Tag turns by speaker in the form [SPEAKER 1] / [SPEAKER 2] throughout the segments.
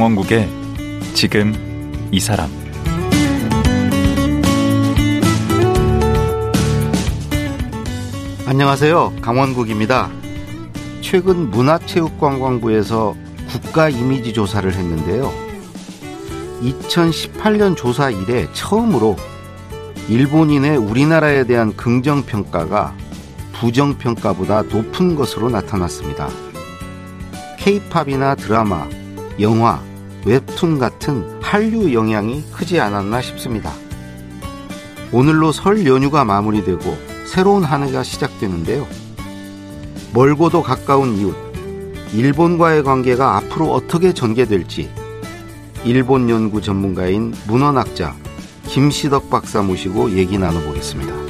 [SPEAKER 1] 강원국의 지금 이 사람
[SPEAKER 2] 안녕하세요. 강원국입니다. 최근 문화체육관광부에서 국가 이미지 조사를 했는데요. 2018년 조사 이래 처음으로 일본인의 우리나라에 대한 긍정평가가 부정평가보다 높은 것으로 나타났습니다. 케이팝이나 드라마, 영화, 웹툰 같은 한류 영향이 크지 않았나 싶습니다. 오늘로 설 연휴가 마무리되고 새로운 한 해가 시작되는데요. 멀고도 가까운 이웃, 일본과의 관계가 앞으로 어떻게 전개될지 일본 연구 전문가인 문헌학자 김시덕 박사 모시고 얘기 나눠보겠습니다.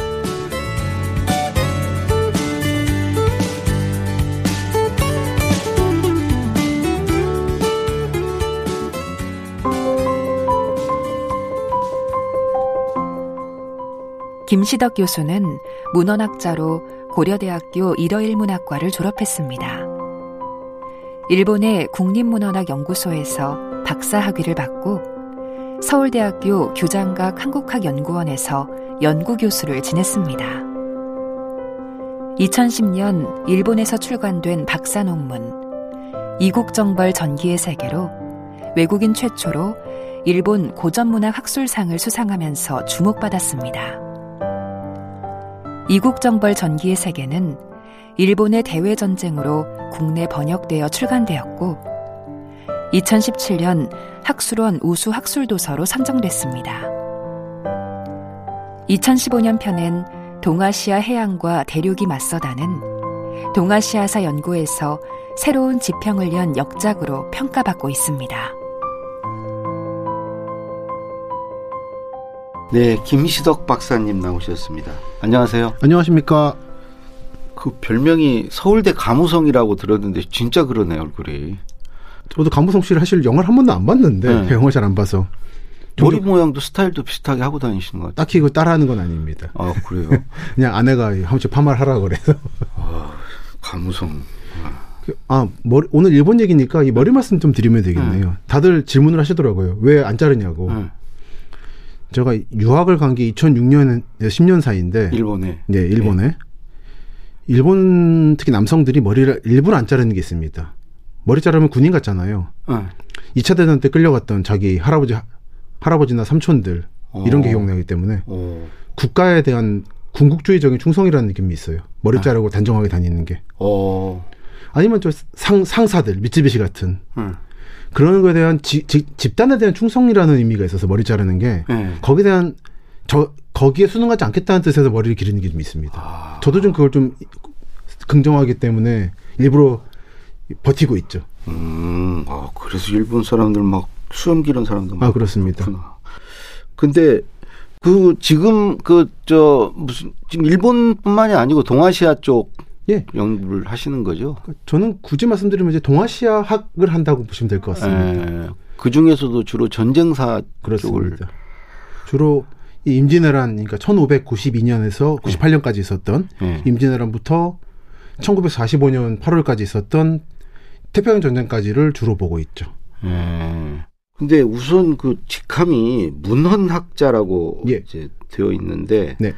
[SPEAKER 3] 김시덕 교수는 문헌학자로 고려대학교 일어일문학과를 졸업했습니다. 일본의 국립문헌학연구소에서 박사학위를 받고 서울대학교 교장각 한국학연구원에서 연구교수를 지냈습니다. 2010년 일본에서 출간된 박사 논문 이국정벌 전기의 세계로 외국인 최초로 일본 고전문학 학술상을 수상하면서 주목받았습니다. 이국정벌 전기의 세계는 일본의 대외전쟁으로 국내 번역되어 출간되었고 2017년 학술원 우수 학술도서로 선정됐습니다. 2015년 편엔 동아시아 해양과 대륙이 맞서다는 동아시아사 연구에서 새로운 지평을 연 역작으로 평가받고 있습니다.
[SPEAKER 2] 네, 김시덕 박사님 나오셨습니다. 안녕하세요.
[SPEAKER 4] 안녕하십니까.
[SPEAKER 2] 그 별명이 서울대 가무성이라고 들었는데 진짜 그러네 얼굴이.
[SPEAKER 4] 저도 가무성 씨를 사실 영화를 한 번도 안 봤는데
[SPEAKER 2] 네.
[SPEAKER 4] 영화 잘 안 봐서
[SPEAKER 2] 머리 모양도 스타일도 비슷하게 하고 다니시는 것 같아요.
[SPEAKER 4] 딱히 그 따라하는 건 아닙니다.
[SPEAKER 2] 아 그래요?
[SPEAKER 4] 그냥 아내가 한 번씩 파마를 하라 그래서
[SPEAKER 2] 가무성.
[SPEAKER 4] 아 머리, 오늘 일본 얘기니까 이 머리 말씀 좀 드리면 되겠네요. 다들 질문을 하시더라고요. 왜 안 자르냐고.
[SPEAKER 2] 네,
[SPEAKER 4] 제가 유학을 간 게 2006년 10년 사이인데
[SPEAKER 2] 일본에.
[SPEAKER 4] 네, 일본에. 일본 특히 남성들이 머리를 일부러 안 자르는 게 있습니다. 머리 자르면 군인 같잖아요.
[SPEAKER 2] 네.
[SPEAKER 4] 2차 대전 때 끌려갔던 자기 할아버지 할아버지나 삼촌들 이런 게
[SPEAKER 2] 어.
[SPEAKER 4] 기억나기 때문에
[SPEAKER 2] 오.
[SPEAKER 4] 국가에 대한 군국주의적인 충성이라는 느낌이 있어요. 머리
[SPEAKER 2] 아.
[SPEAKER 4] 자르고 단정하게 다니는 게.
[SPEAKER 2] 어.
[SPEAKER 4] 아니면 저 상, 상사들, 미쯔비시 같은
[SPEAKER 2] 응.
[SPEAKER 4] 그런 거에 대한 지, 지- 집단에 대한 충성이라는 의미가 있어서 머리 자르는 게
[SPEAKER 2] 네.
[SPEAKER 4] 거기에 대한 저 거기에 순응하지 않겠다는 뜻에서 머리를 기르는 게 좀 있습니다.
[SPEAKER 2] 아.
[SPEAKER 4] 저도 좀 그걸 좀 긍정하기 때문에 일부러 버티고 있죠.
[SPEAKER 2] 음. 아 그래서 일본 사람들 막 수염 기른 사람도
[SPEAKER 4] 막아 그렇습니다.
[SPEAKER 2] 그렇구나. 근데 그 지금 그 저 무슨 지금 일본뿐만이 아니고 동아시아 쪽
[SPEAKER 4] 예.
[SPEAKER 2] 연구를 하시는 거죠?
[SPEAKER 4] 저는 굳이 말씀드리면 이제 동아시아 학을 한다고 보시면 될 것 같습니다.
[SPEAKER 2] 예. 그 중에서도 주로 전쟁사 쪽을
[SPEAKER 4] 그렇습니다. 주로 이 임진왜란 그러니까 1592년에서 98년까지 있었던
[SPEAKER 2] 예.
[SPEAKER 4] 임진왜란부터 1945년 8월까지 있었던 태평양 전쟁까지를 주로 보고 있죠.
[SPEAKER 2] 예. 근데 우선 그 직함이 문헌학자라고
[SPEAKER 4] 예.
[SPEAKER 2] 이제 되어 있는데
[SPEAKER 4] 네.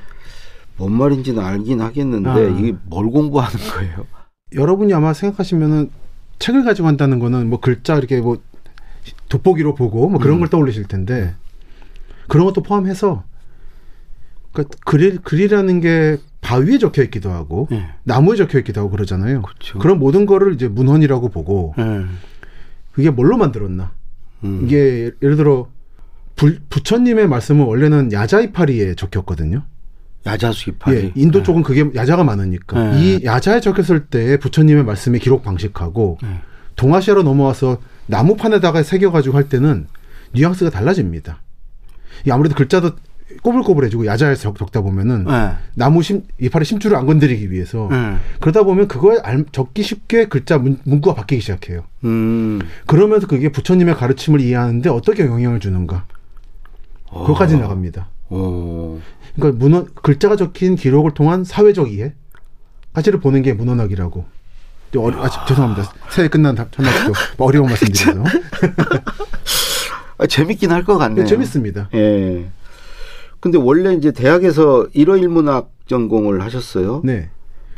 [SPEAKER 2] 뭔 말인지는 알긴 하겠는데
[SPEAKER 4] 아.
[SPEAKER 2] 이게 뭘 공부하는 거예요?
[SPEAKER 4] 여러분이 아마 생각하시면은 책을 가지고 한다는 거는 뭐 글자 이렇게 뭐 돋보기로 보고 뭐 그런
[SPEAKER 2] 음.
[SPEAKER 4] 걸 떠올리실 텐데 그런 것도 포함해서 그러니까 글이, 글이라는 게 바위에 적혀 있기도 하고
[SPEAKER 2] 예.
[SPEAKER 4] 나무에 적혀 있기도 하고 그러잖아요.
[SPEAKER 2] 그렇죠.
[SPEAKER 4] 그런 모든 거를 이제 문헌이라고 보고
[SPEAKER 2] 예.
[SPEAKER 4] 그게 뭘로 만들었나?
[SPEAKER 2] 음.
[SPEAKER 4] 이게 예를 들어 불- 부처님의 말씀은 원래는 야자이파리에 적혔거든요.
[SPEAKER 2] 야자 수입하기.
[SPEAKER 4] 예, 인도 쪽은 그게 야자가 많으니까
[SPEAKER 2] 네.
[SPEAKER 4] 이 야자에 적혔을 때 부처님의 말씀의 기록 방식하고
[SPEAKER 2] 네.
[SPEAKER 4] 동아시아로 넘어와서 나무판에다가 새겨가지고 할 때는 뉘앙스가 달라집니다. 이 아무래도 글자도 꼬불꼬불해지고 야자에서 적, 적다 보면은
[SPEAKER 2] 예.
[SPEAKER 4] 나무 심 이파리 심줄을 안 건드리기 위해서
[SPEAKER 2] 예.
[SPEAKER 4] 그러다 보면 그거에 알- 적기 쉽게 글자 문, 문구가 바뀌기 시작해요.
[SPEAKER 2] 음.
[SPEAKER 4] 그러면서 그게 부처님의 가르침을 이해하는데 어떻게 영향을 주는가? 그것까지 나갑니다.
[SPEAKER 2] 오.
[SPEAKER 4] 그러니까 문헌 글자가 적힌 기록을 통한 사회적 이해 가치를 보는 게 문헌학이라고 저 어리, 아, 죄송합니다. 새해 끝난 다- 첫날도 어려운 말씀드려서
[SPEAKER 2] 아, 재밌긴 할 것 같네요.
[SPEAKER 4] 네, 재밌습니다.
[SPEAKER 2] 예. 근데 원래 이제 대학에서 일어일문학 전공을 하셨어요.
[SPEAKER 4] 네.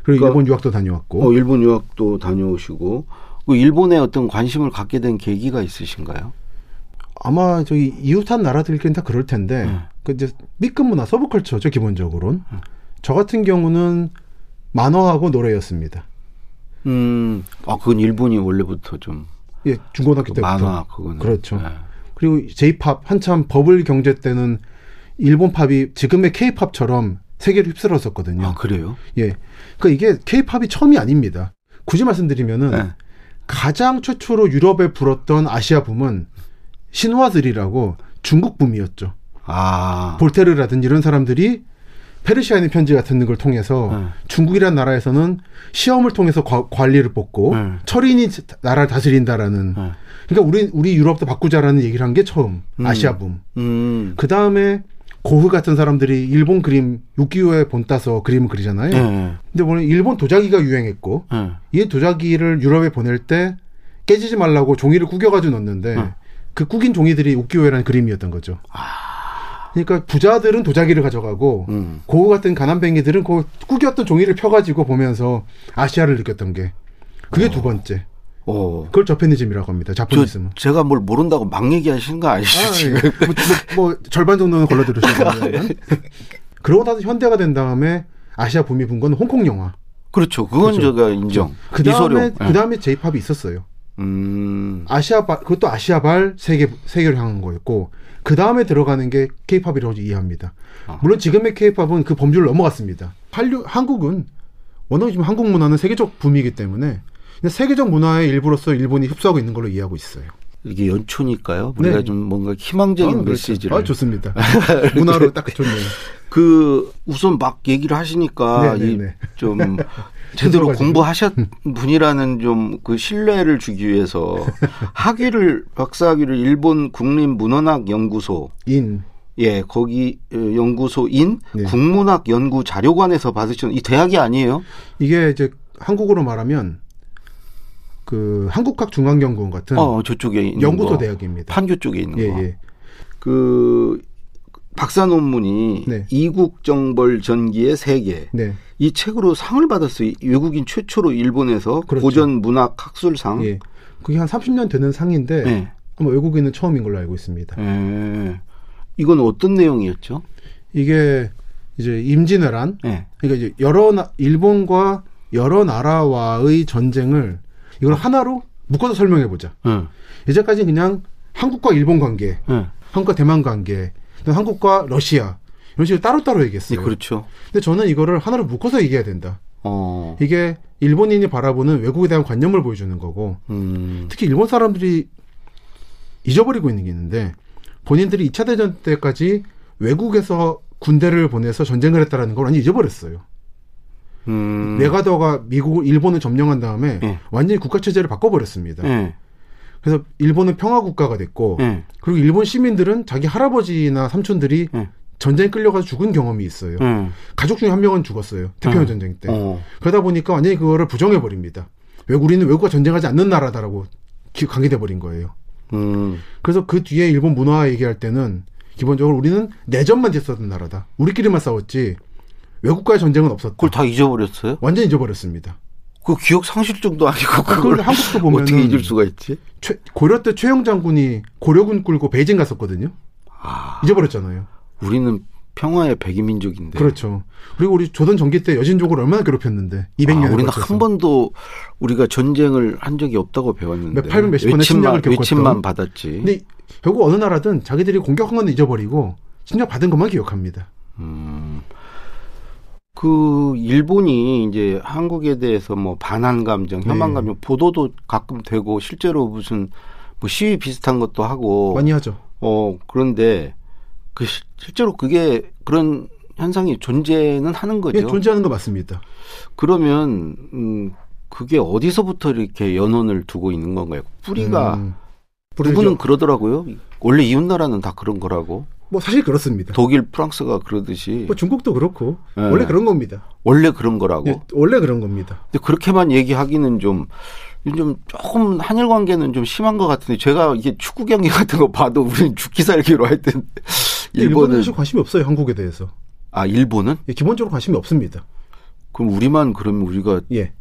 [SPEAKER 4] 그리고
[SPEAKER 2] 그러니까-
[SPEAKER 4] 일본 유학도 다녀왔고
[SPEAKER 2] 어, 일본 유학도 다녀오시고 그 일본에 어떤 관심을 갖게 된 계기가 있으신가요?
[SPEAKER 4] 아마 저기 이웃한 나라들끼리는 다 그럴 텐데
[SPEAKER 2] 네.
[SPEAKER 4] 그 이제 B급 문화 서브컬처죠 기본적으로는. 저 같은 경우는 만화하고 노래였습니다.
[SPEAKER 2] 음, 아 그건 일본이 원래부터 좀
[SPEAKER 4] 예, 중고등학교
[SPEAKER 2] 그
[SPEAKER 4] 때부터.
[SPEAKER 2] 만화 그거는
[SPEAKER 4] 그렇죠.
[SPEAKER 2] 예.
[SPEAKER 4] 그리고 J-팝 한참 버블 경제 때는 일본 팝이 지금의 K-팝처럼 세계를 휩쓸었었거든요.
[SPEAKER 2] 아 그래요?
[SPEAKER 4] 예. 그러니까 이게 K-팝이 처음이 아닙니다. 굳이 말씀드리면은
[SPEAKER 2] 네.
[SPEAKER 4] 가장 최초로 유럽에 불었던 아시아 붐은 신화들이라고 중국 붐이었죠.
[SPEAKER 2] 아,
[SPEAKER 4] 볼테르라든지 이런 사람들이 페르시아인의 편지 같은 걸 통해서
[SPEAKER 2] 네.
[SPEAKER 4] 중국이라는 나라에서는 시험을 통해서 과- 관리를 뽑고
[SPEAKER 2] 네.
[SPEAKER 4] 철인이 나라를 다스린다라는
[SPEAKER 2] 네.
[SPEAKER 4] 그러니까 우리 우리 유럽도 바꾸자라는 얘기를 한 게 처음
[SPEAKER 2] 음.
[SPEAKER 4] 아시아 붐.
[SPEAKER 2] 음,
[SPEAKER 4] 그 다음에 고흐 같은 사람들이 일본 그림 육기호에 본 따서 그림을 그리잖아요.
[SPEAKER 2] 예,
[SPEAKER 4] 근데 보면 일본 도자기가 유행했고
[SPEAKER 2] 예.
[SPEAKER 4] 이 도자기를 유럽에 보낼 때 깨지지 말라고 종이를 구겨가지고 넣는데
[SPEAKER 2] 응.
[SPEAKER 4] 그 구긴 종이들이 우키요에라는 그림이었던 거죠. 그러니까 부자들은 도자기를 가져가고
[SPEAKER 2] 음.
[SPEAKER 4] 고우 같은 가난뱅이들은 그 구겼던 종이를 펴가지고 보면서 아시아를 느꼈던 게 그게 두 번째.
[SPEAKER 2] 어.
[SPEAKER 4] 그걸 저페니즘이라고 합니다.
[SPEAKER 2] 저,
[SPEAKER 4] 자포니즘은.
[SPEAKER 2] 제가 뭘 모른다고 막 얘기하시는 거 아니시죠?
[SPEAKER 4] 아,
[SPEAKER 2] 지금?
[SPEAKER 4] 예. 뭐, 뭐, 뭐 절반 정도는 걸러들으신 거예요. 그러고 나서 현대가 된 다음에 아시아 붐이 분 건 홍콩 영화.
[SPEAKER 2] 그렇죠. 그건
[SPEAKER 4] 그렇죠.
[SPEAKER 2] 제가 인정.
[SPEAKER 4] 그 다음에
[SPEAKER 2] 이소룡. 예.
[SPEAKER 4] 그 다음에 J-팝이 있었어요.
[SPEAKER 2] 음.
[SPEAKER 4] 아시아 발 그것도 아시아 발 세계 세계를 향한 거였고 그 다음에 들어가는 게 K-팝이라고 이해합니다.
[SPEAKER 2] 아.
[SPEAKER 4] 물론 지금의 K-팝은 그 범주를 넘어갔습니다. 한류 한국은 워낙 지금 한국 문화는 세계적 붐이기 때문에 세계적 문화의 일부로서 일본이 흡수하고 있는 걸로 이해하고 있어요.
[SPEAKER 2] 이게 연초니까요. 우리가
[SPEAKER 4] 네.
[SPEAKER 2] 좀 뭔가 희망적인
[SPEAKER 4] 아, 그렇죠.
[SPEAKER 2] 메시지를.
[SPEAKER 4] 아, 좋습니다. 문화로 딱 좋네요.
[SPEAKER 2] 그 우선 막 얘기를 하시니까
[SPEAKER 4] 네, 네,
[SPEAKER 2] 이
[SPEAKER 4] 네.
[SPEAKER 2] 좀 제대로. 공부하셨 분이라는 좀 그 신뢰를 주기 위해서 학위를 박사학위를 일본 국립문헌학 연구소
[SPEAKER 4] 인
[SPEAKER 2] 예 거기 어, 연구소인
[SPEAKER 4] 네.
[SPEAKER 2] 국문학 연구 자료관에서 받으신 이 대학이 아니에요?
[SPEAKER 4] 이게 이제 한국어로 말하면 그 한국학 중앙연구원 같은
[SPEAKER 2] 어 저쪽에 있는
[SPEAKER 4] 연구소
[SPEAKER 2] 거.
[SPEAKER 4] 대학입니다.
[SPEAKER 2] 판교 쪽에 있는
[SPEAKER 4] 예,
[SPEAKER 2] 거.
[SPEAKER 4] 예.
[SPEAKER 2] 그 박사 논문이
[SPEAKER 4] 네.
[SPEAKER 2] 이국 정벌 전기의 세계
[SPEAKER 4] 네.
[SPEAKER 2] 이 책으로 상을 받았어요. 외국인 최초로 일본에서
[SPEAKER 4] 그렇죠.
[SPEAKER 2] 고전 문학 학술상.
[SPEAKER 4] 예. 그게 한 30년 되는 상인데
[SPEAKER 2] 네.
[SPEAKER 4] 아마 외국인은 처음인 걸로 알고 있습니다.
[SPEAKER 2] 예. 이건 어떤 내용이었죠?
[SPEAKER 4] 이게 이제 임진왜란
[SPEAKER 2] 예.
[SPEAKER 4] 그러니까 이제 여러 나, 일본과 여러 나라와의 전쟁을 이걸 하나로 묶어서 설명해 보자.
[SPEAKER 2] 응.
[SPEAKER 4] 이제까지 그냥 한국과 일본 관계,
[SPEAKER 2] 응.
[SPEAKER 4] 한국과 대만 관계, 한국과 러시아 이런 식으로 따로따로
[SPEAKER 2] 예,
[SPEAKER 4] 얘기했어요.
[SPEAKER 2] 그렇죠.
[SPEAKER 4] 근데 저는 이거를 하나로 묶어서 얘기해야 된다.
[SPEAKER 2] 어.
[SPEAKER 4] 이게 일본인이 바라보는 외국에 대한 관념을 보여주는 거고
[SPEAKER 2] 음.
[SPEAKER 4] 특히 일본 사람들이 잊어버리고 있는 게 있는데 본인들이 2차 대전 때까지 외국에서 군대를 보내서 전쟁을 했다라는 걸 완전히 잊어버렸어요.
[SPEAKER 2] 음.
[SPEAKER 4] 메가더가 미국, 일본을 점령한 다음에
[SPEAKER 2] 예.
[SPEAKER 4] 완전히 국가 체제를 바꿔버렸습니다.
[SPEAKER 2] 예.
[SPEAKER 4] 그래서 일본은 평화 국가가 됐고
[SPEAKER 2] 예.
[SPEAKER 4] 그리고 일본 시민들은 자기 할아버지나 삼촌들이
[SPEAKER 2] 예.
[SPEAKER 4] 전쟁 끌려가서 죽은 경험이 있어요.
[SPEAKER 2] 예.
[SPEAKER 4] 가족 중에 한 명은 죽었어요. 태평양
[SPEAKER 2] 음.
[SPEAKER 4] 전쟁 때.
[SPEAKER 2] 어.
[SPEAKER 4] 그러다 보니까 완전히 그거를 부정해 버립니다. 외국 우리는 외국과 전쟁하지 않는 나라다라고 기- 강기돼 버린 거예요.
[SPEAKER 2] 음.
[SPEAKER 4] 그래서 그 뒤에 일본 문화 얘기할 때는 기본적으로 우리는 내전만 했었던 나라다. 우리끼리만 싸웠지 외국과의 전쟁은 없었다.
[SPEAKER 2] 그걸 다 잊어버렸어요?
[SPEAKER 4] 완전 히 잊어버렸습니다.
[SPEAKER 2] 그 기억 상실증도 아니고
[SPEAKER 4] 그걸 한국도 보면은
[SPEAKER 2] 어떻게 잊을 수가 있지?
[SPEAKER 4] 최- 고려 때 최영 장군이 고려군 끌고 베이징 갔었거든요.
[SPEAKER 2] 아,
[SPEAKER 4] 잊어버렸잖아요.
[SPEAKER 2] 우리는 평화의 백이민족인데.
[SPEAKER 4] 그렇죠. 그리고 우리 조선 전기 때 여진족을 얼마나 괴롭혔는데 200년을
[SPEAKER 2] 아, 우리는. 한 번도 우리가 전쟁을 한 적이 없다고 배웠는데
[SPEAKER 4] 몇 팔백 몇십 번의
[SPEAKER 2] 외침만,
[SPEAKER 4] 침략을 겪었던.
[SPEAKER 2] 외침만 받았지.
[SPEAKER 4] 근데 결국 어느 나라든 자기들이 공격한 건 잊어버리고侵略받은 것만 기억합니다.
[SPEAKER 2] 음. 그 일본이 이제 한국에 대해서 뭐 반한 감정, 혐한
[SPEAKER 4] 네.
[SPEAKER 2] 감정 보도도 가끔 되고 실제로 무슨 뭐 시위 비슷한 것도 하고
[SPEAKER 4] 많이 하죠.
[SPEAKER 2] 어 그런데 그 실- 실제로 그게 그런 현상이 존재는 하는 거죠.
[SPEAKER 4] 예, 존재하는 거 맞습니다.
[SPEAKER 2] 그러면 음 그게 어디서부터 이렇게 연원을 두고 있는 건가요? 뿌리가
[SPEAKER 4] 음,
[SPEAKER 2] 누구는. 그러더라고요. 원래 이웃 나라는 다 그런 거라고.
[SPEAKER 4] 뭐 사실 그렇습니다.
[SPEAKER 2] 독일, 프랑스가 그러듯이
[SPEAKER 4] 뭐 중국도 그렇고
[SPEAKER 2] 네.
[SPEAKER 4] 원래 그런 겁니다.
[SPEAKER 2] 원래 그런 거라고.
[SPEAKER 4] 예, 원래 그런 겁니다.
[SPEAKER 2] 근데 그렇게만 얘기하기는 좀, 좀 조금 한일 관계는 좀 심한 것 같은데 제가 이게 축구 경기 같은 거 봐도 우리는 죽기 살기로 하여튼
[SPEAKER 4] 근데 일본은 사실 관심이 없어요 한국에 대해서.
[SPEAKER 2] 아 일본은
[SPEAKER 4] 예, 기본적으로 관심이 없습니다.
[SPEAKER 2] 그럼 우리만 그러면 우리가
[SPEAKER 4] 예,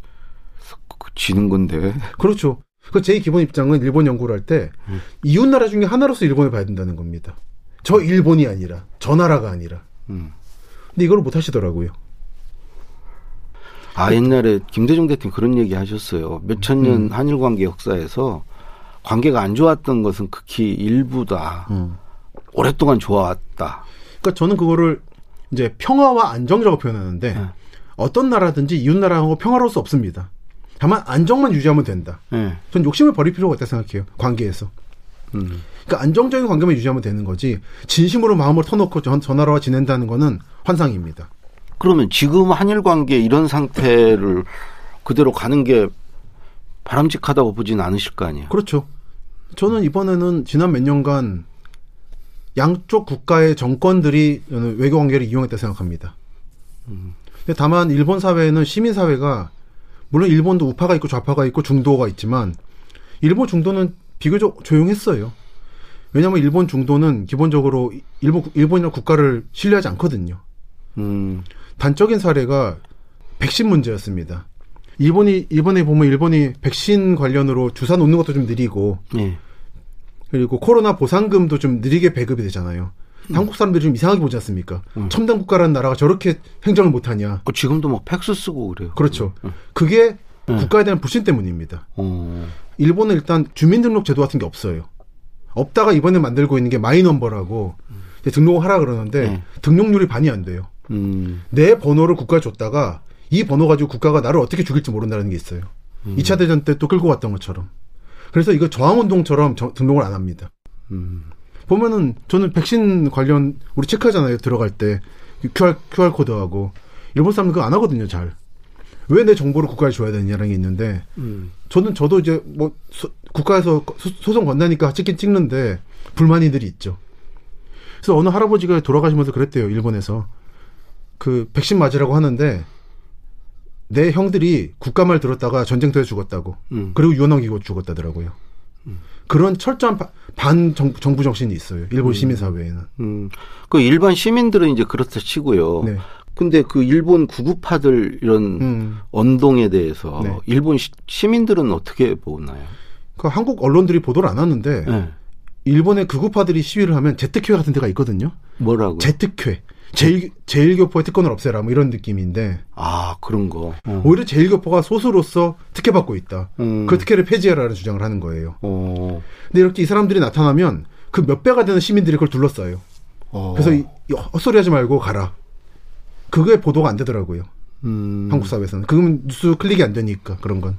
[SPEAKER 2] 그 지는 건데
[SPEAKER 4] 그렇죠. 그 제 기본 입장은 일본 연구를 할때
[SPEAKER 2] 음.
[SPEAKER 4] 이웃 나라 중에 하나로서 일본을 봐야 된다는 겁니다. 저 일본이 아니라 저 나라가 아니라.
[SPEAKER 2] 음.
[SPEAKER 4] 근데 이걸 못 하시더라고요.
[SPEAKER 2] 아 옛날에 김대중 대통령 그런 얘기 하셨어요 몇천 년
[SPEAKER 4] 음.
[SPEAKER 2] 한일 관계 역사에서 관계가 안 좋았던 것은 극히 일부다
[SPEAKER 4] 음.
[SPEAKER 2] 오랫동안 좋아왔다
[SPEAKER 4] 그러니까 저는 그거를 이제 평화와 안정이라고 표현하는데
[SPEAKER 2] 네.
[SPEAKER 4] 어떤 나라든지 이웃 나라하고 평화로울 수 없습니다. 다만 안정만 유지하면 된다.
[SPEAKER 2] 예.
[SPEAKER 4] 전 욕심을 버릴 필요가 없다 생각해요. 관계에서.
[SPEAKER 2] 음.
[SPEAKER 4] 그러니까 안정적인 관계만 유지하면 되는 거지 진심으로 마음을 터놓고 저, 저 나라와 지낸다는 거는 환상입니다.
[SPEAKER 2] 그러면 지금 한일 관계 이런 상태를 그대로 가는 게 바람직하다고 보진 않으실 거 아니에요.
[SPEAKER 4] 그렇죠. 저는 이번에는 지난 몇 년간 양쪽 국가의 정권들이 외교 관계를 이용했다 생각합니다. 근데 다만 일본 사회는 시민 사회가 물론 일본도 우파가 있고 좌파가 있고 중도가 있지만 일본 중도는 비교적 조용했어요. 왜냐하면 일본 중도는 기본적으로 일본 일본이나 국가를 신뢰하지 않거든요.
[SPEAKER 2] 음.
[SPEAKER 4] 단적인 사례가 백신 문제였습니다. 일본이 일본에 보면 일본이 백신 관련으로 주사 놓는 것도 좀 느리고
[SPEAKER 2] 예.
[SPEAKER 4] 그리고 코로나 보상금도 좀 느리게 배급이 되잖아요. 한국 사람들이 좀 이상하게 보지 않습니까? 첨단 국가라는 나라가 저렇게 행정을 못하냐.
[SPEAKER 2] 어, 지금도 막 팩스 쓰고 그래요.
[SPEAKER 4] 그렇죠. 그게
[SPEAKER 2] 음.
[SPEAKER 4] 국가에 대한 불신 때문입니다.
[SPEAKER 2] 어.
[SPEAKER 4] 일본은 일단 주민등록 제도 같은 게 없어요. 없다가 이번에 만들고 있는 게 마이넘버라고 이제 등록을 하라 그러는데
[SPEAKER 2] 네.
[SPEAKER 4] 등록률이 반이 안 돼요.
[SPEAKER 2] 음.
[SPEAKER 4] 내 번호를 국가에 줬다가 이 번호 가지고 국가가 나를 어떻게 죽일지 모른다는 게 있어요.
[SPEAKER 2] 음.
[SPEAKER 4] 2차 대전 때 또 끌고 왔던 것처럼. 그래서 이거 저항운동처럼 저- 등록을 안 합니다.
[SPEAKER 2] 음.
[SPEAKER 4] 보면은 저는 백신 관련 우리 체크하잖아요. 들어갈 때 QR QR 코드하고 일본 사람들 그거 안 하거든요. 잘. 왜 내 정보를 국가에 줘야 되냐라는 게 있는데
[SPEAKER 2] 음.
[SPEAKER 4] 저는 저도 이제 뭐 소- 국가에서 소- 소송 건다니까 찍긴 찍는데 불만이들이 있죠. 그래서 어느 할아버지가 돌아가시면서 그랬대요. 일본에서 그 백신 맞으라고 하는데 내 형들이 국가 말 들었다가 전쟁터에 죽었다고.
[SPEAKER 2] 음.
[SPEAKER 4] 그리고 유언하기고 죽었다더라고요. 그런 철저한 바- 반 정, 정부 정신이 있어요. 일본 시민 사회에는.
[SPEAKER 2] 음. 그 일반 시민들은 이제 그렇다 치고요.
[SPEAKER 4] 네.
[SPEAKER 2] 근데 그 일본 구구파들 이런
[SPEAKER 4] 음.
[SPEAKER 2] 언동에 대해서
[SPEAKER 4] 네.
[SPEAKER 2] 일본 시, 시민들은 어떻게 보나요?
[SPEAKER 4] 그 한국 언론들이 보도를 안 하는데
[SPEAKER 2] 네.
[SPEAKER 4] 일본의 극우파들이 시위를 하면 제특회 같은 데가 있거든요.
[SPEAKER 2] 뭐라고?
[SPEAKER 4] 제특회. 제일 제일교포의 특권을 없애라 뭐 이런 느낌인데
[SPEAKER 2] 아 그런 거. 어.
[SPEAKER 4] 오히려 제일교포가 소수로서 특혜받고 있다.
[SPEAKER 2] 음.
[SPEAKER 4] 그 특혜를 폐지하라는 주장을 하는 거예요.
[SPEAKER 2] 어.
[SPEAKER 4] 근데 이렇게 이 사람들이 나타나면 그 몇 배가 되는 시민들이 그걸 둘러싸요.
[SPEAKER 2] 어.
[SPEAKER 4] 그래서 이, 이 헛소리하지 말고 가라. 그게 보도가 안 되더라고요.
[SPEAKER 2] 음.
[SPEAKER 4] 한국 사회에서는. 그건 뉴스 클릭이 안 되니까 그런 건.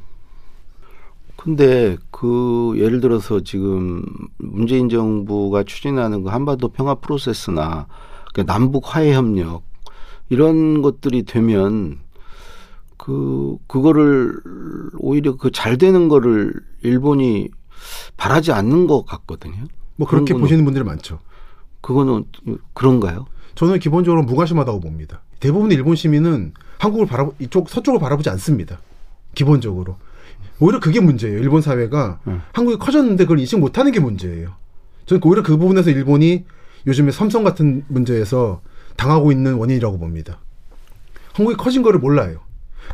[SPEAKER 2] 근데 그 예를 들어서 지금 문재인 정부가 추진하는 그 한반도 평화 프로세스나 그 남북 화해 협력 이런 것들이 되면 그 그거를 오히려 그 잘 되는 거를 일본이 바라지 않는 것 같거든요.
[SPEAKER 4] 뭐 그렇게 보시는 분들이 많죠.
[SPEAKER 2] 그거는 그런가요?
[SPEAKER 4] 저는 기본적으로 무관심하다고 봅니다. 대부분 일본 시민은 한국을 바라 이쪽 서쪽을 바라보지 않습니다. 기본적으로 오히려 그게 문제예요. 일본 사회가
[SPEAKER 2] 음.
[SPEAKER 4] 한국이 커졌는데 그걸 인식 못하는 게 문제예요. 저는 오히려 그 부분에서 일본이 요즘에 삼성 같은 문제에서 당하고 있는 원인이라고 봅니다. 한국이 커진 거를 몰라요.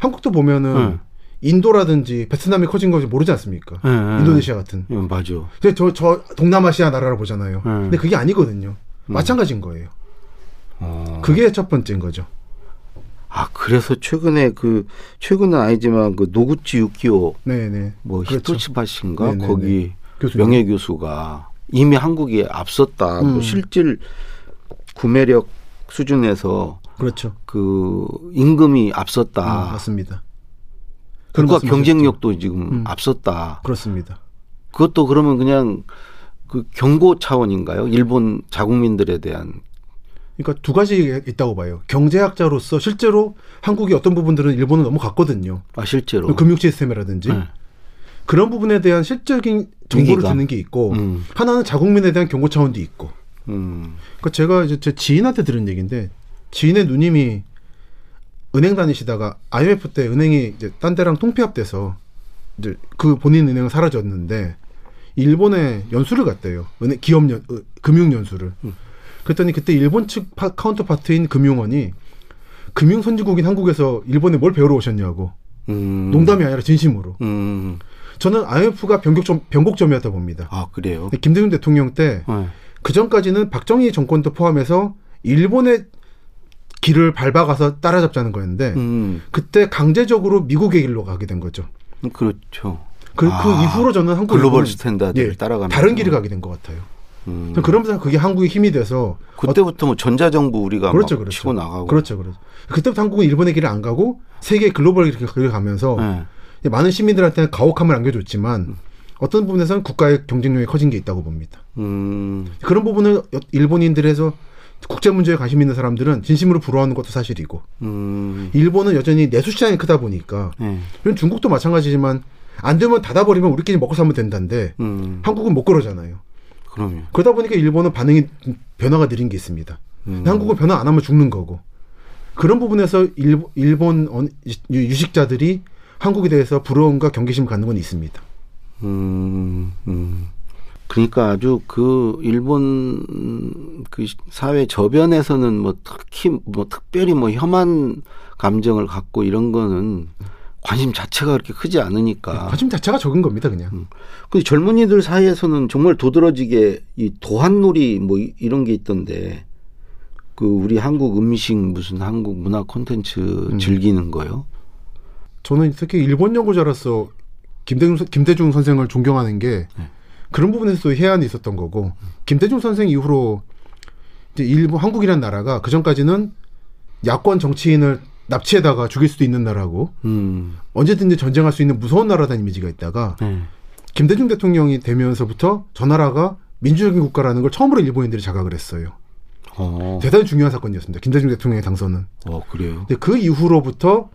[SPEAKER 4] 한국도 보면은
[SPEAKER 2] 음.
[SPEAKER 4] 인도라든지 베트남이 커진 거 모르지 않습니까?
[SPEAKER 2] 예, 예.
[SPEAKER 4] 인도네시아 같은.
[SPEAKER 2] 예, 맞아.
[SPEAKER 4] 근데 저, 저 동남아시아 나라를 보잖아요.
[SPEAKER 2] 음.
[SPEAKER 4] 근데 그게 아니거든요. 마찬가지인 거예요.
[SPEAKER 2] 어.
[SPEAKER 4] 그게 첫 번째인 거죠.
[SPEAKER 2] 아 그래서 최근에 그 최근은 아니지만 그 노구치 유키오
[SPEAKER 4] 네네.
[SPEAKER 2] 뭐
[SPEAKER 4] 그렇죠.
[SPEAKER 2] 히토시바신가
[SPEAKER 4] 네네네.
[SPEAKER 2] 거기
[SPEAKER 4] 교수님.
[SPEAKER 2] 명예 교수가 이미 한국이 앞섰다. 뭐
[SPEAKER 4] 음.
[SPEAKER 2] 실질 구매력 수준에서
[SPEAKER 4] 그렇죠.
[SPEAKER 2] 그 임금이
[SPEAKER 4] 음,
[SPEAKER 2] 앞섰다.
[SPEAKER 4] 맞습니다. 그런
[SPEAKER 2] 국가
[SPEAKER 4] 말씀하셨죠.
[SPEAKER 2] 경쟁력도 지금
[SPEAKER 4] 음.
[SPEAKER 2] 앞섰다.
[SPEAKER 4] 그렇습니다.
[SPEAKER 2] 그것도 그러면 그냥 그 경고 차원인가요? 일본 자국민들에 대한
[SPEAKER 4] 그러니까 두 가지 있다고 봐요. 경제학자로서 실제로 한국이 어떤 부분들은 일본은 넘어갔거든요.
[SPEAKER 2] 아 실제로
[SPEAKER 4] 금융 시스템이라든지
[SPEAKER 2] 네.
[SPEAKER 4] 그런 부분에 대한 실적인 정보를
[SPEAKER 2] 위기감.
[SPEAKER 4] 주는 게 있고
[SPEAKER 2] 음.
[SPEAKER 4] 하나는 자국민에 대한 경고 차원도 있고
[SPEAKER 2] 음.
[SPEAKER 4] 그 제가 이제 제 지인한테 들은 얘기인데 지인의 누님이 은행 다니시다가 IMF 때 은행이 이제 딴 데랑 통폐합돼서 이제 그 본인 은행은 사라졌는데 일본에 연수를 갔대요. 은행 기업 연 어, 금융 연수를. 그랬더니 그때 일본 측 파, counterpart인 금융원이 금융 선진국인 한국에서 일본에 뭘 배우러 오셨냐고.
[SPEAKER 2] 음.
[SPEAKER 4] 농담이 아니라 진심으로.
[SPEAKER 2] 음.
[SPEAKER 4] 저는 IMF가 변곡점 변곡점이었다 봅니다.
[SPEAKER 2] 아 그래요.
[SPEAKER 4] 김대중 대통령 때
[SPEAKER 2] 네.
[SPEAKER 4] 그 전까지는 박정희 정권도 포함해서 일본의 길을 밟아가서 따라잡자는 거였는데
[SPEAKER 2] 음.
[SPEAKER 4] 그때 강제적으로 미국의 길로 가게 된 거죠.
[SPEAKER 2] 그렇죠.
[SPEAKER 4] 그, 그
[SPEAKER 2] 아,
[SPEAKER 4] 이후로 저는 한국
[SPEAKER 2] 글로벌
[SPEAKER 4] 일본은,
[SPEAKER 2] standard를
[SPEAKER 4] 예,
[SPEAKER 2] 따라가면서
[SPEAKER 4] 다른 길을 가게 된 것 같아요.
[SPEAKER 2] 음.
[SPEAKER 4] 그러면서 그게 한국의 힘이 돼서
[SPEAKER 2] 그때부터 뭐 전자정부 우리가
[SPEAKER 4] 그렇죠,
[SPEAKER 2] 막
[SPEAKER 4] 그렇죠.
[SPEAKER 2] 치고 나가고
[SPEAKER 4] 그렇죠, 그렇죠. 그때부터 한국은 일본의 길을 안 가고 세계 글로벌 길을 가면서
[SPEAKER 2] 네.
[SPEAKER 4] 많은 시민들한테는 가혹함을 안겨줬지만 어떤 부분에서는 국가의 경쟁력이 커진 게 있다고 봅니다.
[SPEAKER 2] 음.
[SPEAKER 4] 그런 부분을 일본인들에서 국제 문제에 관심 있는 사람들은 진심으로 부러워하는 것도 사실이고
[SPEAKER 2] 음.
[SPEAKER 4] 일본은 여전히 내수 시장이 크다 보니까
[SPEAKER 2] 네.
[SPEAKER 4] 중국도 마찬가지지만 안 되면 닫아버리면 우리끼리 먹고 살면 된다는데
[SPEAKER 2] 음.
[SPEAKER 4] 한국은 못 그러잖아요.
[SPEAKER 2] 그럼요.
[SPEAKER 4] 그러다 보니까 일본은 반응이 좀 변화가 느린 게 있습니다.
[SPEAKER 2] 음.
[SPEAKER 4] 한국은 변화 안 하면 죽는 거고 그런 부분에서 일, 일본 언- 유- 유식자들이 한국에 대해서 부러움과 경계심을 갖는 건 있습니다.
[SPEAKER 2] 음, 음. 그러니까 아주 그 일본 그 사회 저변에서는 뭐 특히 뭐 특별히 뭐 혐한 감정을 갖고 이런 거는 관심 자체가 그렇게 크지 않으니까.
[SPEAKER 4] 관심 자체가 적은 겁니다, 그냥.
[SPEAKER 2] 근데 젊은이들 사이에서는 정말 도드라지게 이 도한놀이 뭐 이- 이런 게 있던데 그 우리 한국 음식 무슨 한국 문화 콘텐츠 즐기는 거요.
[SPEAKER 4] 저는 특히 일본 연구자로서 김대중, 선- 김대중 선생을 존경하는 게 그런 부분에서도 해안이 있었던 거고 김대중 선생 이후로 이제 일본 한국이라는 나라가 그 전까지는 야권 정치인을 납치해다가 죽일 수도 있는 나라고
[SPEAKER 2] 음.
[SPEAKER 4] 언제든지 전쟁할 수 있는 무서운 나라다는 이미지가 있다가
[SPEAKER 2] 네.
[SPEAKER 4] 김대중 대통령이 되면서부터 저 나라가 민주적인 국가라는 걸 처음으로 일본인들이 자각을 했어요.
[SPEAKER 2] 어.
[SPEAKER 4] 대단히 중요한 사건이었습니다. 김대중 대통령의 당선은.
[SPEAKER 2] 어 그래요.
[SPEAKER 4] 근데 그 이후로부터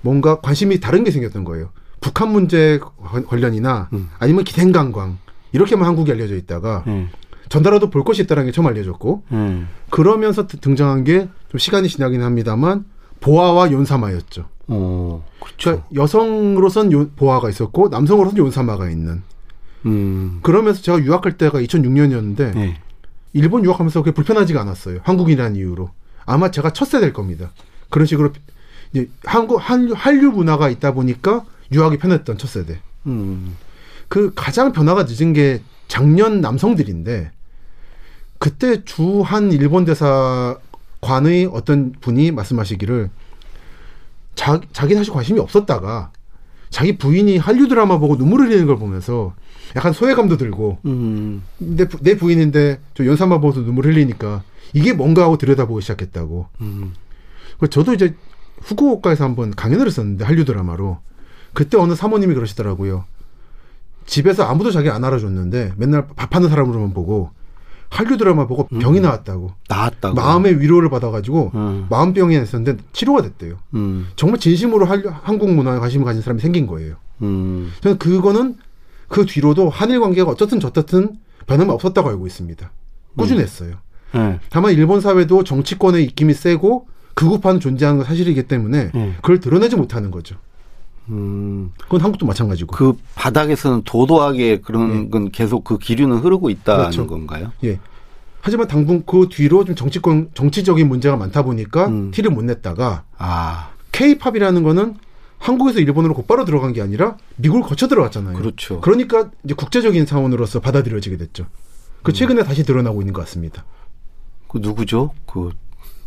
[SPEAKER 4] 뭔가 관심이 다른 게 생겼던 거예요. 북한 문제 관- 관련이나
[SPEAKER 2] 음.
[SPEAKER 4] 아니면 기생관광 이렇게만 한국이 알려져 있다가
[SPEAKER 2] 네.
[SPEAKER 4] 전달라도 볼 것이 있다는 게 처음 알려졌고
[SPEAKER 2] 네.
[SPEAKER 4] 그러면서 드- 등장한 게 좀 시간이 지나긴 합니다만 보아와 연사마였죠.
[SPEAKER 2] 어. 그렇죠.
[SPEAKER 4] 그러니까 여성으로선 요- 보아가 있었고 남성으로선 연사마가 있는.
[SPEAKER 2] 음.
[SPEAKER 4] 그러면서 제가 유학할 때가 2006년이었는데
[SPEAKER 2] 네.
[SPEAKER 4] 일본 유학하면서 그게 불편하지가 않았어요. 한국이라는 이유로. 아마 제가 첫 세대일 겁니다. 그런 식으로 이제 한국 한류, 한류 문화가 있다 보니까 유학이 편했던 첫 세대.
[SPEAKER 2] 음.
[SPEAKER 4] 그 가장 변화가 늦은 게 작년 남성들인데 그때 주한 일본 대사 관의 어떤 분이 말씀하시기를 자, 자기는 사실 관심이 없었다가 자기 부인이 한류 드라마 보고 눈물 흘리는 걸 보면서 약간 소외감도 들고
[SPEAKER 2] 음.
[SPEAKER 4] 내, 부- 내 부인인데 저 연산만 보면서 눈물 흘리니까 이게 뭔가 하고 들여다보기 시작했다고.
[SPEAKER 2] 음.
[SPEAKER 4] 그 저도 이제 후쿠오카에서 한번 강연을 했었는데 한류 드라마로 그때 어느 사모님이 그러시더라고요. 집에서 아무도 자기 안 알아줬는데 맨날 밥하는 사람으로만 보고 한류 드라마 보고 병이 나왔다고
[SPEAKER 2] 나았다고.
[SPEAKER 4] 마음의 위로를 받아가지고
[SPEAKER 2] 음.
[SPEAKER 4] 마음병이 있었는데 치료가 됐대요.
[SPEAKER 2] 음.
[SPEAKER 4] 정말 진심으로 한류, 한국 문화에 관심을 가진 사람이 생긴 거예요.
[SPEAKER 2] 음.
[SPEAKER 4] 저는 그거는 그 뒤로도 한일 관계가 어떻든 저떻든 변함이 없었다고 알고 있습니다. 꾸준했어요.
[SPEAKER 2] 네.
[SPEAKER 4] 다만 일본 사회도 정치권의 입김이 세고 극우파는 존재하는 건 사실이기 때문에
[SPEAKER 2] 네.
[SPEAKER 4] 그걸 드러내지 못하는 거죠.
[SPEAKER 2] 음.
[SPEAKER 4] 그건 한국도 마찬가지고.
[SPEAKER 2] 그 바닥에서는 도도하게 그런 건 계속 그 기류는 흐르고 있다는
[SPEAKER 4] 그렇죠.
[SPEAKER 2] 건가요?
[SPEAKER 4] 예. 하지만 당분 그 뒤로 좀 정치권 정치적인 문제가 많다 보니까
[SPEAKER 2] 음.
[SPEAKER 4] 티를 못 냈다가
[SPEAKER 2] 아,
[SPEAKER 4] K-팝이라는 거는 한국에서 일본으로 곧바로 들어간 게 아니라 미국을 거쳐 들어갔잖아요.
[SPEAKER 2] 그렇죠.
[SPEAKER 4] 그러니까 이제 국제적인 사원으로서 받아들여지게 됐죠.
[SPEAKER 2] 음.
[SPEAKER 4] 그 최근에 다시 드러나고 있는 것 같습니다.
[SPEAKER 2] 그 누구죠? 그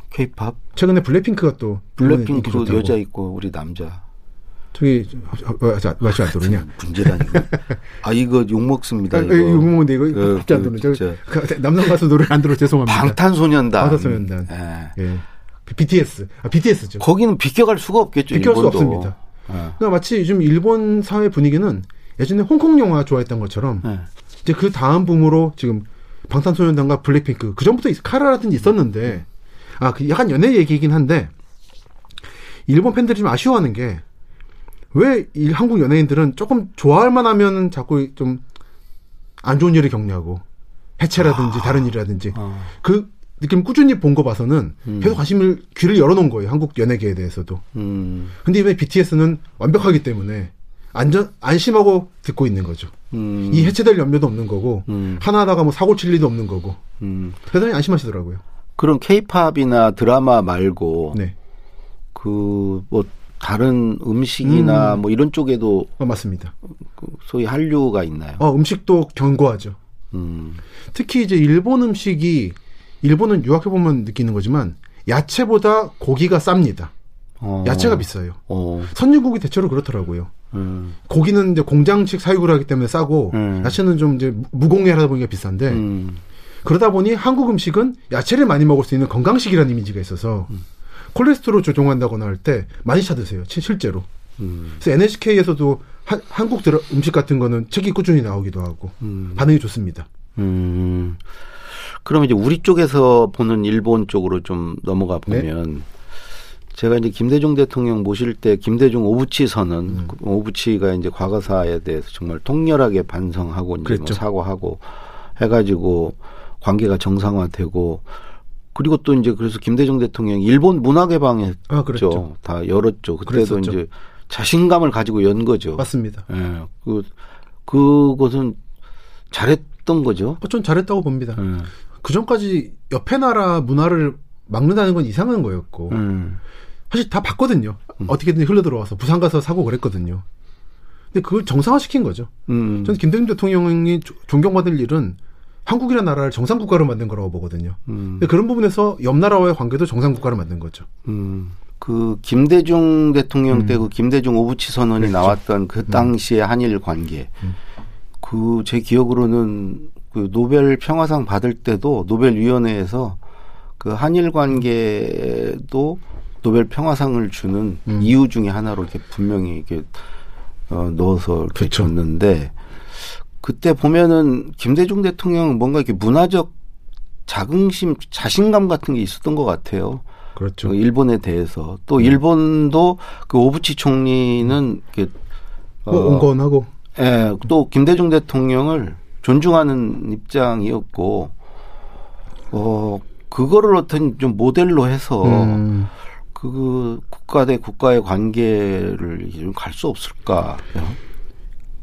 [SPEAKER 2] 케이팝
[SPEAKER 4] 최근에 블랙핑크가 또 일본에 인기
[SPEAKER 2] 블랙핑크
[SPEAKER 4] 좋다고.
[SPEAKER 2] 여자 있고 우리 남자
[SPEAKER 4] 저기 왜안 들어오냐?
[SPEAKER 2] 문제라니. 아 이거 욕 먹습니다.
[SPEAKER 4] 아,
[SPEAKER 2] 이거.
[SPEAKER 4] 욕 먹는데 이거
[SPEAKER 2] 그,
[SPEAKER 4] 갑자기 안.
[SPEAKER 2] 그
[SPEAKER 4] 남성 가수 노래 안 들어 죄송합니다.
[SPEAKER 2] 방탄소년단.
[SPEAKER 4] 방탄소년단.
[SPEAKER 2] 예.
[SPEAKER 4] 예. BTS. 아, BTS죠.
[SPEAKER 2] 거기는 비껴갈 수가 없겠죠.
[SPEAKER 4] 비껴갈 수. 없습니다.
[SPEAKER 2] 예.
[SPEAKER 4] 그러니까 마치 요즘 일본 사회 분위기는 예전에 홍콩 영화 좋아했던 것처럼
[SPEAKER 2] 예.
[SPEAKER 4] 이제 그 다음 붐으로 지금 방탄소년단과 블랙핑크 그 전부터 카라라든지 있었는데 아 그 약간 연애 얘기이긴 한데 일본 팬들이 좀 아쉬워하는 게 왜 한국 연예인들은 조금 좋아할 만하면 자꾸 좀 안 좋은 일을 겪냐고 해체라든지 다른 일이라든지
[SPEAKER 2] 어.
[SPEAKER 4] 그 느낌 꾸준히 본 거 봐서는
[SPEAKER 2] 음.
[SPEAKER 4] 계속 관심을 귀를 열어놓은 거예요 한국 연예계에 대해서도.
[SPEAKER 2] 음.
[SPEAKER 4] 근데 이번에 BTS는 완벽하기 때문에 안전 안심하고 듣고 있는 거죠.
[SPEAKER 2] 음.
[SPEAKER 4] 이 해체될 염려도 없는 거고
[SPEAKER 2] 음.
[SPEAKER 4] 하나하나가 뭐 사고 칠 리도 없는 거고
[SPEAKER 2] 음.
[SPEAKER 4] 대단히 안심하시더라고요.
[SPEAKER 2] 그런 케이팝이나 드라마 말고
[SPEAKER 4] 네,
[SPEAKER 2] 그뭐 다른 음식이나
[SPEAKER 4] 음.
[SPEAKER 2] 뭐 이런 쪽에도
[SPEAKER 4] 어, 맞습니다.
[SPEAKER 2] 그 소위 한류가 있나요?
[SPEAKER 4] 어, 음식도 견고하죠.
[SPEAKER 2] 음.
[SPEAKER 4] 특히 이제 일본 음식이 일본은 유학해 보면 느끼는 거지만 야채보다 고기가 쌉니다.
[SPEAKER 2] 어.
[SPEAKER 4] 야채가 비싸요.
[SPEAKER 2] 어.
[SPEAKER 4] 선진국이 대체로 그렇더라고요.
[SPEAKER 2] 음.
[SPEAKER 4] 고기는 이제 공장식 사육을 하기 때문에 싸고
[SPEAKER 2] 음.
[SPEAKER 4] 야채는 좀 이제 무공해하다 보니까 비싼데
[SPEAKER 2] 음.
[SPEAKER 4] 그러다 보니 한국 음식은 야채를 많이 먹을 수 있는 건강식이라는 이미지가 있어서
[SPEAKER 2] 음.
[SPEAKER 4] 콜레스테롤 조종한다거나 할 때 많이 찾으세요. 치- 실제로.
[SPEAKER 2] 음.
[SPEAKER 4] 그래서 NHK에서도 한국 드라- 음식 같은 거는 책이 꾸준히 나오기도 하고
[SPEAKER 2] 음.
[SPEAKER 4] 반응이 좋습니다.
[SPEAKER 2] 음. 그럼 이제 우리 쪽에서 보는 일본 쪽으로 좀 넘어가
[SPEAKER 4] 네.
[SPEAKER 2] 보면 제가 이제 김대중 대통령 모실 때 김대중 오부치 선언,
[SPEAKER 4] 음.
[SPEAKER 2] 그 오부치가 이제 과거사에 대해서 정말 통렬하게 반성하고 이제 뭐. 사과하고 해가지고 관계가 정상화되고 그리고 또 이제 그래서 김대중 대통령이 일본 문화 개방했죠.
[SPEAKER 4] 아, 그랬죠.
[SPEAKER 2] 다 열었죠. 그때도
[SPEAKER 4] 그랬었죠.
[SPEAKER 2] 이제 자신감을 가지고 연 거죠.
[SPEAKER 4] 맞습니다.
[SPEAKER 2] 예. 그 그것은 잘했던 거죠.
[SPEAKER 4] 어, 전 잘했다고 봅니다.
[SPEAKER 2] 예.
[SPEAKER 4] 그 전까지 옆에 나라 문화를 막는다는 건 이상한 거였고
[SPEAKER 2] 음.
[SPEAKER 4] 사실 다 봤거든요. 어떻게든 흘러 들어와서 부산 가서 사고 그랬거든요. 근데 그걸 정상화시킨 거죠.
[SPEAKER 2] 음.
[SPEAKER 4] 저는 김대중 대통령이 조- 존경받을 일은 한국이라는 나라를 정상 국가로 만든 거라고 보거든요.
[SPEAKER 2] 음.
[SPEAKER 4] 그런 부분에서 옆 나라와의 관계도 정상 국가로 만든 거죠.
[SPEAKER 2] 음. 그 김대중 대통령 때그 김대중 오부치 선언이
[SPEAKER 4] 음. 음.
[SPEAKER 2] 나왔던 그 당시의 한일 관계. 그 제 기억으로는 그 노벨 평화상 받을 때도 노벨 위원회에서 그 한일 관계도 노벨 평화상을 주는
[SPEAKER 4] 음.
[SPEAKER 2] 이유 중에 하나로 이렇게 분명히 이렇게 어 넣어서 이렇게
[SPEAKER 4] 그쵸.
[SPEAKER 2] 줬는데 그때 보면은 김대중 대통령 뭔가 이렇게 문화적 자긍심, 자신감 같은 게 있었던 것 같아요.
[SPEAKER 4] 그렇죠.
[SPEAKER 2] 그 일본에 대해서 또 일본도 그 오부치 총리는 이렇게 어,
[SPEAKER 4] 뭐 온건하고
[SPEAKER 2] 예, 또 김대중 대통령을 존중하는 입장이었고 어 그거를 어떤 좀 모델로 해서
[SPEAKER 4] 음,
[SPEAKER 2] 그 국가 대 국가의 관계를 좀 갈 수 없을까?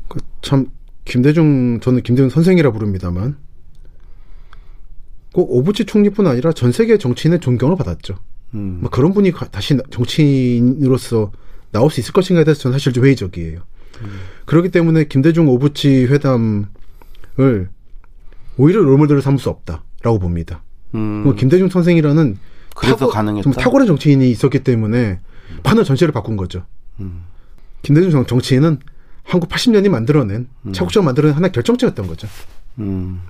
[SPEAKER 4] 그 참 김대중 저는 김대중 선생이라 부릅니다만 꼭 오부치 총리뿐 아니라 전 세계 정치인의 존경을 받았죠.
[SPEAKER 2] 음,
[SPEAKER 4] 뭐 그런 분이 가- 다시 나- 정치인으로서 나올 수 있을 것인가에 대해서 저는 사실 좀 회의적이에요. 그렇기 때문에 김대중 오부치 회담을 오히려 롤모델을 삼을 수 없다라고 봅니다.
[SPEAKER 2] 음,
[SPEAKER 4] 뭐 김대중 선생이라는
[SPEAKER 2] 그래서 가능했다?
[SPEAKER 4] 좀 탁월한 정치인이 있었기 때문에 판을 전체를 바꾼 거죠.
[SPEAKER 2] 음.
[SPEAKER 4] 김대중 정- 정치인은 한국 80년이 만들어낸 차국적 만들어낸 하나의 결정체였던 거죠.
[SPEAKER 2] 음,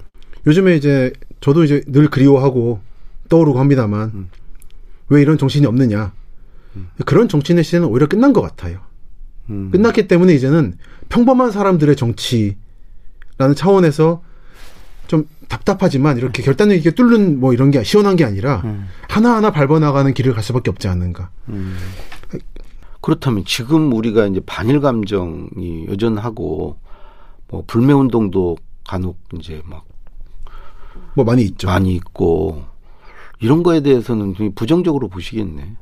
[SPEAKER 4] 요즘에 이제 저도 이제 늘 그리워하고 떠오르고 합니다만
[SPEAKER 2] 음.
[SPEAKER 4] 왜 이런 정신이 없느냐. 그런 정치인의 시대는 오히려 끝난 것 같아요.
[SPEAKER 2] 음.
[SPEAKER 4] 끝났기 때문에 이제는 평범한 사람들의 정치라는 차원에서 좀 답답하지만 이렇게 결단력 있게 뚫는 뭐 이런 게 시원한 게 아니라
[SPEAKER 2] 음.
[SPEAKER 4] 하나하나 밟아나가는 길을 갈 수밖에 없지 않는가.
[SPEAKER 2] 그렇다면 지금 우리가 이제 반일 감정이 여전하고 뭐 불매 운동도 간혹 이제 막
[SPEAKER 4] 뭐 많이 있죠.
[SPEAKER 2] 많이 있고 이런 거에 대해서는 굉장히 부정적으로 보시겠네.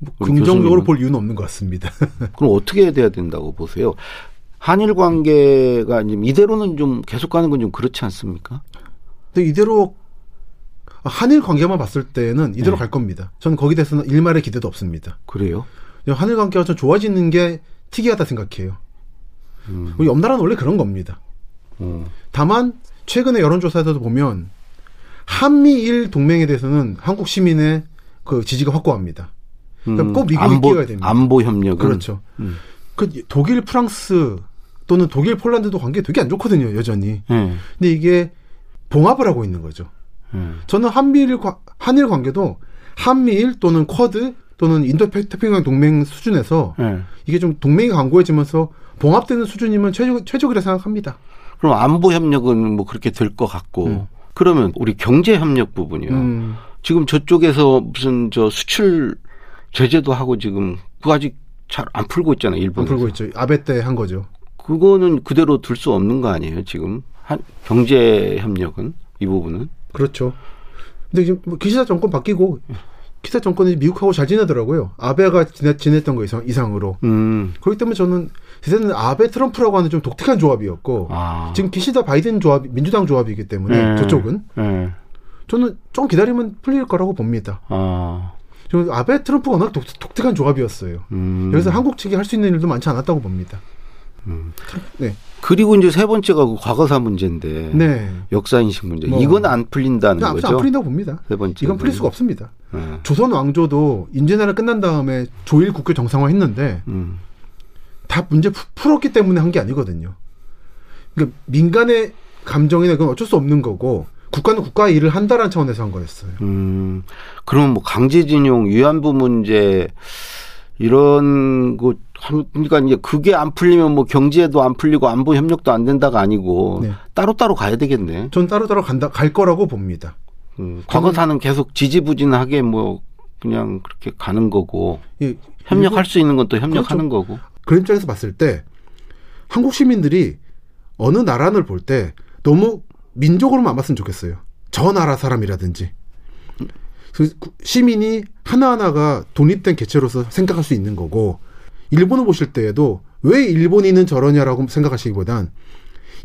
[SPEAKER 2] 우리
[SPEAKER 4] 긍정적으로
[SPEAKER 2] 교수님은.
[SPEAKER 4] 볼 이유는 없는 것 같습니다.
[SPEAKER 2] 그럼 어떻게 돼야 된다고 보세요? 한일 관계가 이제 이대로는 좀 계속 가는 건 좀 그렇지 않습니까?
[SPEAKER 4] 근데 이대로 한일 관계만 봤을 때는 이대로
[SPEAKER 2] 네.
[SPEAKER 4] 갈 겁니다. 저는 거기에 대해서는 일말의 기대도 없습니다.
[SPEAKER 2] 그래요?
[SPEAKER 4] 한일 관계가 좀 좋아지는 게 특이하다 생각해요.
[SPEAKER 2] 음.
[SPEAKER 4] 우리 옆 나라는 원래 그런 겁니다.
[SPEAKER 2] 어.
[SPEAKER 4] 다만 최근에 여론조사에서도 보면 한미일 동맹에 대해서는 한국 시민의 그 지지가 확고합니다. 그러니까 꼭 미국이
[SPEAKER 2] 안보,
[SPEAKER 4] 끼워야 됩니다.
[SPEAKER 2] 안보 협력은
[SPEAKER 4] 그렇죠.
[SPEAKER 2] 음.
[SPEAKER 4] 그 독일, 프랑스 또는 독일, 폴란드도 관계 되게 안 좋거든요, 여전히.
[SPEAKER 2] 예.
[SPEAKER 4] 근데 이게 봉합을 하고 있는 거죠.
[SPEAKER 2] 예.
[SPEAKER 4] 저는 한미일 관- 한일 관계도 한미일 또는 쿼드 또는 인도 태평양 동맹 수준에서
[SPEAKER 2] 예.
[SPEAKER 4] 이게 좀 동맹이 강고해지면서 봉합되는 수준이면 최적, 최적이라 생각합니다.
[SPEAKER 2] 그럼 안보 협력은 뭐 그렇게 될 것 같고
[SPEAKER 4] 음.
[SPEAKER 2] 그러면 우리 경제 협력 부분이요.
[SPEAKER 4] 음,
[SPEAKER 2] 지금 저쪽에서 무슨 저 수출 제재도 하고 지금 그거 아직 잘 안 풀고 있잖아요,
[SPEAKER 4] 안
[SPEAKER 2] 일본에서.
[SPEAKER 4] 풀고 있죠. 아베 때 한 거죠.
[SPEAKER 2] 그거는 그대로 둘 수 없는 거 아니에요, 지금? 한 경제 협력은? 이 부분은.
[SPEAKER 4] 그렇죠. 근데 지금 뭐 기시다 정권 바뀌고 기시다 정권이 미국하고 잘 지내더라고요. 아베가 지냈, 지냈던 거 이상, 이상으로.
[SPEAKER 2] 음.
[SPEAKER 4] 그렇기 때문에 저는 그때는 아베 트럼프라고 하는 좀 독특한 조합이었고
[SPEAKER 2] 아.
[SPEAKER 4] 지금 기시다 바이든 조합, 민주당 조합이기 때문에
[SPEAKER 2] 네.
[SPEAKER 4] 저쪽은
[SPEAKER 2] 예.
[SPEAKER 4] 저는 좀 기다리면 풀릴 거라고 봅니다.
[SPEAKER 2] 아.
[SPEAKER 4] 저는 아베 트럼프가 워낙 독, 특한 조합이었어요.
[SPEAKER 2] 음.
[SPEAKER 4] 그래서 한국 측이 할 수 있는 일도 많지 않았다고 봅니다.
[SPEAKER 2] 음.
[SPEAKER 4] 네,
[SPEAKER 2] 그리고 이제 세 번째가 그 과거사 문제인데.
[SPEAKER 4] 네.
[SPEAKER 2] 역사 인식 문제.
[SPEAKER 4] 뭐.
[SPEAKER 2] 이건 안 풀린다는
[SPEAKER 4] 그냥
[SPEAKER 2] 거죠.
[SPEAKER 4] 안 풀린다고 봅니다.
[SPEAKER 2] 세 번째.
[SPEAKER 4] 이건 풀릴 수가 없습니다.
[SPEAKER 2] 예.
[SPEAKER 4] 조선 왕조도 인제나라 끝난 다음에 조일 국교 정상화 했는데
[SPEAKER 2] 음.
[SPEAKER 4] 다 문제 푸- 풀었기 때문에 한 게 아니거든요. 그러니까 민간의 감정이나 그건 어쩔 수 없는 거고 국가는 국가의 일을 한다라는 차원에서 한 거였어요.
[SPEAKER 2] 음, 그러면 뭐 강제징용, 위안부 문제 이런 거 한- 그러니까 이제 그게 안 풀리면 뭐 경제도 안 풀리고 안보 협력도 안 된다가 아니고
[SPEAKER 4] 네.
[SPEAKER 2] 따로 따로 가야 되겠네.
[SPEAKER 4] 전 따로 따로 간다 갈 거라고 봅니다.
[SPEAKER 2] 음, 과거사는 계속 지지부진하게 뭐 그냥 그렇게 가는 거고
[SPEAKER 4] 이-
[SPEAKER 2] 협력할 수 있는 건 또 협력하는
[SPEAKER 4] 그렇죠.
[SPEAKER 2] 거고.
[SPEAKER 4] 그런 입장에서 봤을 때 한국 시민들이 어느 나라를 볼 때 너무 민족으로만 안 봤으면 좋겠어요. 저 나라 사람이라든지 그 구- 시민이 하나하나가 독립된 개체로서 생각할 수 있는 거고 일본을 보실 때에도 왜 일본인은 저러냐라고 생각하시기보단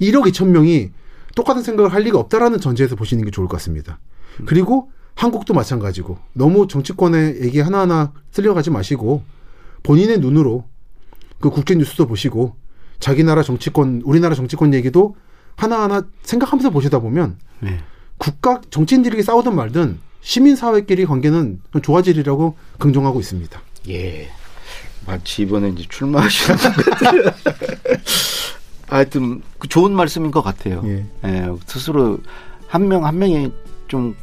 [SPEAKER 4] 1억 2천 명이 똑같은 생각을 할 리가 없다라는 전제에서 보시는 게 좋을 것 같습니다. 그리고 한국도 마찬가지고 너무 정치권의 얘기 하나하나 쓸려가지 마시고 본인의 눈으로 그 국제 뉴스도 보시고 자기 나라 정치권, 우리나라 정치권 얘기도 하나하나 생각하면서 보시다 보면
[SPEAKER 2] 네.
[SPEAKER 4] 국가 정치인들이 싸우든 말든 시민 사회끼리 관계는 좀 좋아지리라고 긍정하고 있습니다.
[SPEAKER 2] 예. 마치 이번에 이제 출마하시는 것 같아요. 하여튼 그 좋은 말씀인 것 같아요.
[SPEAKER 4] 예.
[SPEAKER 2] 예, 스스로 한 명 한 명이 좀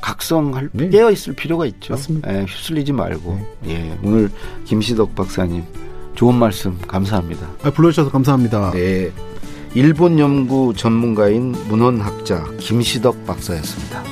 [SPEAKER 2] 각성할
[SPEAKER 4] 네.
[SPEAKER 2] 깨어 있을 필요가 있죠.
[SPEAKER 4] 맞습니다.
[SPEAKER 2] 예, 휩쓸리지 말고. 예, 오늘 김시덕 박사님 좋은 말씀 감사합니다.
[SPEAKER 4] 아, 불러주셔서 감사합니다.
[SPEAKER 2] 네. 일본 연구 전문가인 문헌학자 김시덕 박사였습니다.